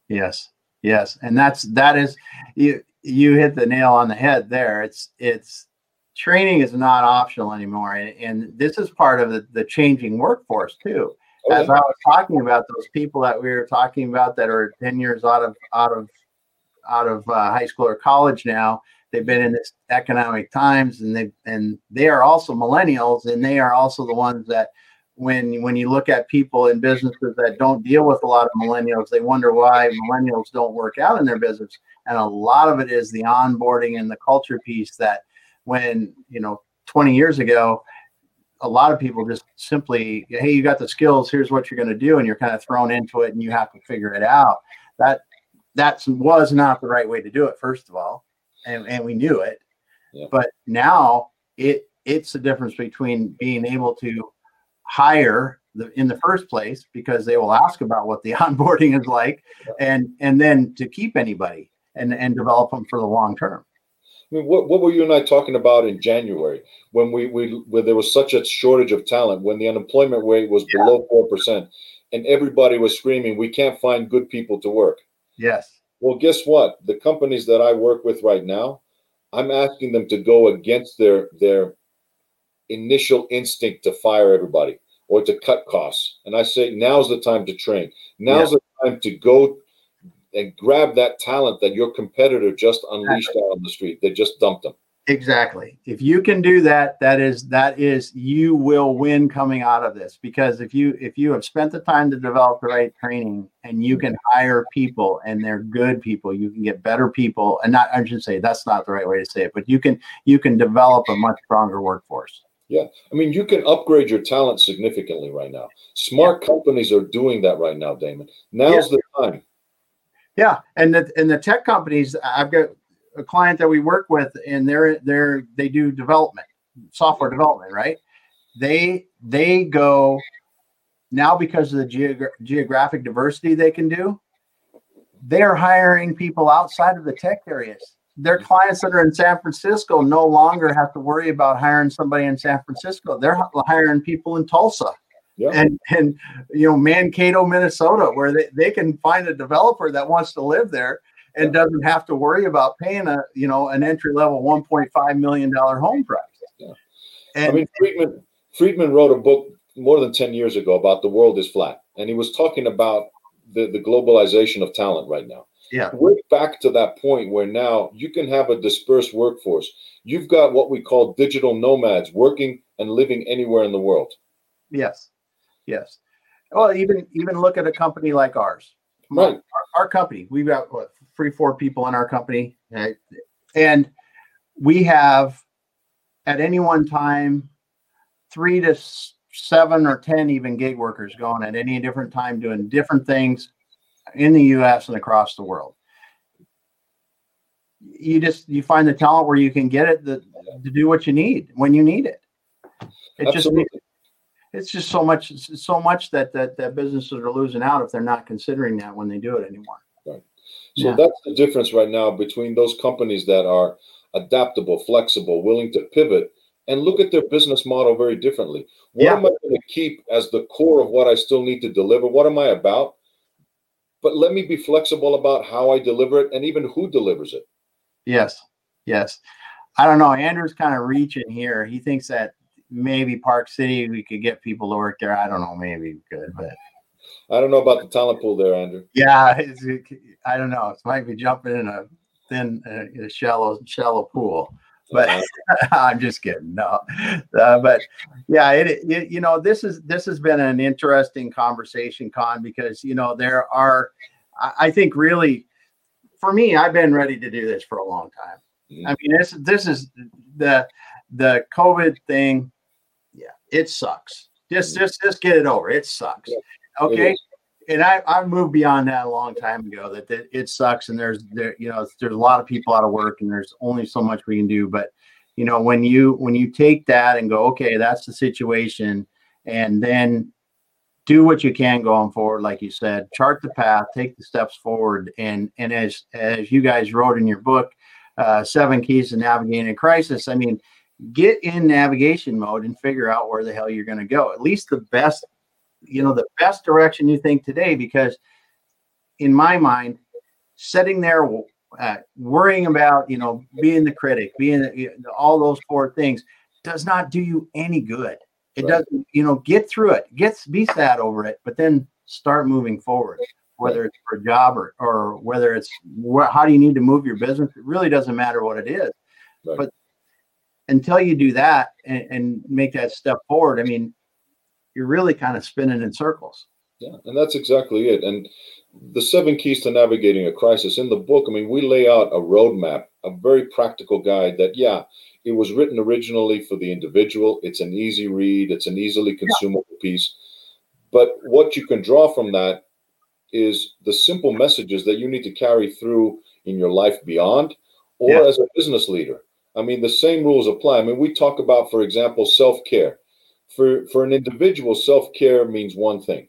Yes. Yes. And that's that is you you hit the nail on the head there. It's it's training is not optional anymore. And, and this is part of the, the changing workforce too. Oh, As I was talking about those people that we were talking about that are 10 years out of out of out of uh, high school or college now. They've been in this economic times, and they and they are also millennials, and they are also the ones that when when you look at people in businesses that don't deal with a lot of millennials, they wonder why millennials don't work out in their business. And a lot of it is the onboarding and the culture piece that when you know 20 years ago a lot of people just simply hey you got the skills here's what you're going to do and you're kind of thrown into it and you have to figure it out that that was not the right way to do it first of all and, and we knew it yeah. but now it it's the difference between being able to hire the, in the first place because they will ask about what the onboarding is like and and then to keep anybody and and develop them for the long term I mean, what, what were you and I talking about in January when we, we where there was such a shortage of talent, when the unemployment rate was yeah. below four percent, and everybody was screaming, "We can't find good people to work." Yes. Well, guess what? The companies that I work with right now, I'm asking them to go against their their initial instinct to fire everybody or to cut costs. And I say now's the time to train. Now's yeah. the time to go and grab that talent that your competitor just unleashed out on the street. They just dumped them. Exactly. If you can do that, that is that is you will win coming out of this because if you if you have spent the time to develop the right training and you can hire people and they're good people, you can get better people and not I should say that's not the right way to say it, but you can you can develop a much stronger workforce. Yeah. I mean, you can upgrade your talent significantly right now. Smart yeah. companies are doing that right now, Damon. Now's yeah. the time. Yeah, and the and the tech companies, I've got a client that we work with, and they're they're they do development, software development, right? They they go now because of the geogra- geographic diversity they can do. They're hiring people outside of the tech areas. Their clients that are in San Francisco no longer have to worry about hiring somebody in San Francisco. They're hiring people in Tulsa Yeah. And and you know Mankato, Minnesota, where they, they can find a developer that wants to live there and yeah. doesn't have to worry about paying a you know an entry level 1.5 million dollar home price. Yeah. And, I mean Friedman Friedman wrote a book more than 10 years ago about the world is flat and he was talking about the, the globalization of talent right now. Yeah. We're back to that point where now you can have a dispersed workforce. You've got what we call digital nomads working and living anywhere in the world. Yes. Yes. Well, even even look at a company like ours. Right. Our, our company, we've got what three, four people in our company, and we have at any one time three to seven or ten even gig workers going at any different time doing different things in the U.S. and across the world. You just you find the talent where you can get it the, to do what you need when you need it. It Absolutely. just it's just so much so much that that that businesses are losing out if they're not considering that when they do it anymore. Right. So yeah. that's the difference right now between those companies that are adaptable, flexible, willing to pivot and look at their business model very differently. What yeah. am I going to keep as the core of what I still need to deliver? What am I about? But let me be flexible about how I deliver it and even who delivers it. Yes. Yes. I don't know. Andrew's kind of reaching here. He thinks that maybe Park City, we could get people to work there. I don't know, maybe we could, but I don't know about the talent pool there, Andrew. Yeah, I don't know. It might be jumping in a thin, uh, a shallow, shallow pool. But. I'm just kidding. No, uh, but yeah, it, it, you know this is this has been an interesting conversation, Kon, because you know there are, I, think really, for me, I've been ready to do this for a long time. Mm-hmm. I mean, this this is the the COVID thing Yeah, it sucks. Just just just get it over. It sucks. Okay. And I, I moved beyond that a long time ago that, that it sucks and there's there you know there's a lot of people out of work and there's only so much we can do but you know when you when you take that and go okay that's the situation and then do what you can going forward like you said chart the path take the steps forward and and as as you guys wrote in your book uh, seven keys to navigating a crisis i mean get in navigation mode and figure out where the hell you're going to go. At least the best, you know, the best direction you think today, because in my mind, sitting there uh, worrying about, you know, being the critic, being all those four things does not do you any good. It right. doesn't, you know, get through it, get be sad over it, but then start moving forward. Whether it's for a job or, or whether it's wh- how do you need to move your business, it really doesn't matter what it is. Right. But until you do that and, and make that step forward, I mean, you're really kind of spinning in circles. Yeah, and that's exactly it. And the seven keys to navigating a crisis in the book, I mean, we lay out a roadmap, a very practical guide that, yeah, it was written originally for the individual. It's an easy read, it's an easily consumable yeah. piece. But what you can draw from that is the simple messages that you need to carry through in your life beyond or yeah. as a business leader. I mean, the same rules apply. I mean, we talk about, for example, self care. For, for an individual, self care means one thing.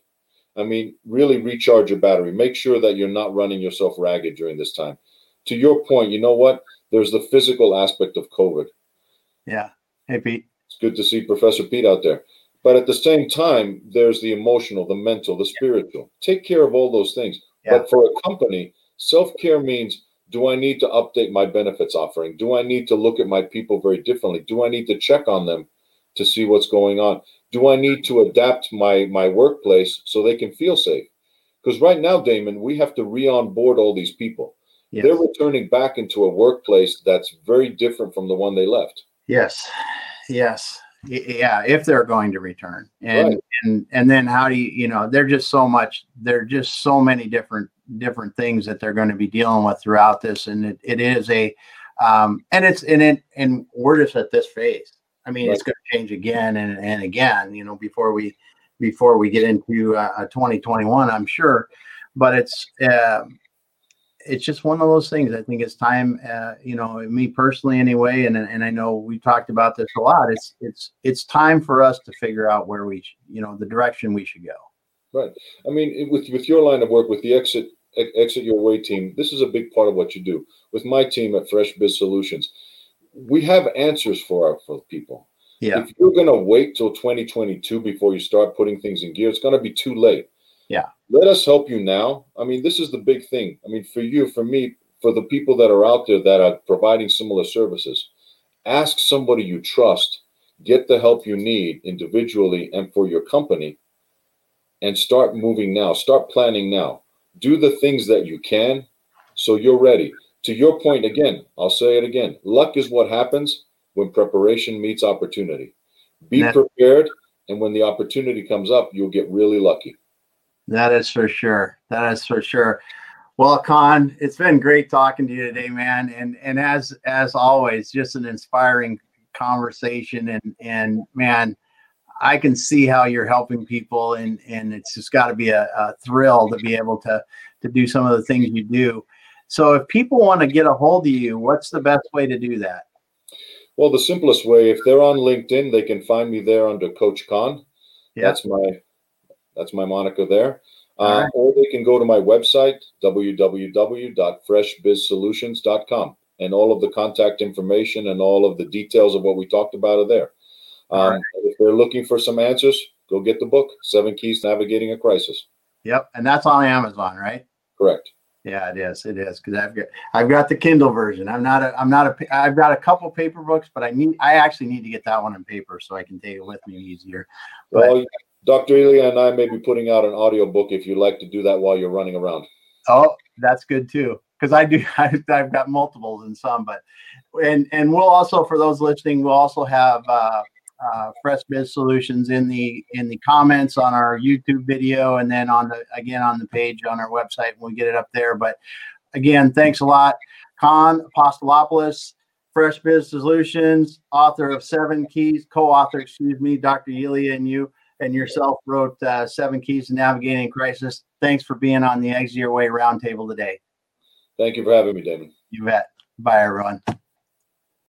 I mean, really recharge your battery. Make sure that you're not running yourself ragged during this time. To your point, you know what? There's the physical aspect of COVID. Yeah. Hey, Pete. It's good to see Professor Pete out there. But at the same time, there's the emotional, the mental, the spiritual. Take care of all those things. Yeah. But for a company, self care means do I need to update my benefits offering? Do I need to look at my people very differently? Do I need to check on them to see what's going on? Do I need to adapt my my workplace so they can feel safe? Because right now, Damon, we have to re-onboard all these people. Yes. They're returning back into a workplace that's very different from the one they left. Yes, yes, yeah. If they're going to return, and right. and and then how do you you know? They're just so much. They're just so many different different things that they're going to be dealing with throughout this, and it, it is a um, and it's in it and we're just at this phase. I mean, right. it's going to change again and, and again, you know, before we before we get into uh, 2021, I'm sure. But it's uh, it's just one of those things. I think it's time, uh, you know, me personally anyway, and and I know we talked about this a lot. It's it's it's time for us to figure out where we, you know, the direction we should go. Right. I mean, with with your line of work, with the exit exit your way team, this is a big part of what you do. With my team at Fresh Biz Solutions, we have answers for our for people. Yeah. If you're going to wait till 2022 before you start putting things in gear, it's going to be too late. Yeah. Let us help you now. I mean, this is the big thing. I mean, for you, for me, for the people that are out there that are providing similar services, ask somebody you trust, get the help you need individually and for your company, and start moving now. Start planning now. Do the things that you can so you're ready. To your point again, I'll say it again luck is what happens when preparation meets opportunity. Be That- prepared, and when the opportunity comes up, you'll get really lucky. That is for sure. That is for sure. Well, Kon, it's been great talking to you today, man. And and as as always, just an inspiring conversation. And and man, I can see how you're helping people, and and it's just got to be a, a thrill to be able to to do some of the things you do. So, if people want to get a hold of you, what's the best way to do that? Well, the simplest way, if they're on LinkedIn, they can find me there under Coach Kon. Yeah. That's my that's my moniker there. Uh, right. Or they can go to my website, www.freshbizsolutions.com, and all of the contact information and all of the details of what we talked about are there. Um, right. If they're looking for some answers, go get the book, Seven Keys Navigating a Crisis. Yep, and that's on Amazon, right? Correct. Yeah, it is. It is because I've got I've got the Kindle version. I'm not a I'm not a I've got a couple paper books, but I need I actually need to get that one in paper so I can take it with me easier. But Well, Dr. Elia and I may be putting out an audio book if you'd like to do that while you're running around. oh, that's good too because I do I, I've got multiples and some, but and and we'll also for those listening, we'll also have uh, uh, Fresh Biz Solutions in the in the comments on our YouTube video and then on the again on the page on our website when we get it up there. But again, thanks a lot, Kon Apostolopolous, Fresh Biz Solutions, author of Seven Keys, co-author, excuse me, Dr. Elia and you and yourself wrote uh, Seven Keys to Navigating Crisis. Thanks for being on the Exit Your Way Roundtable today. Thank you for having me, Damon. You bet. Bye, everyone.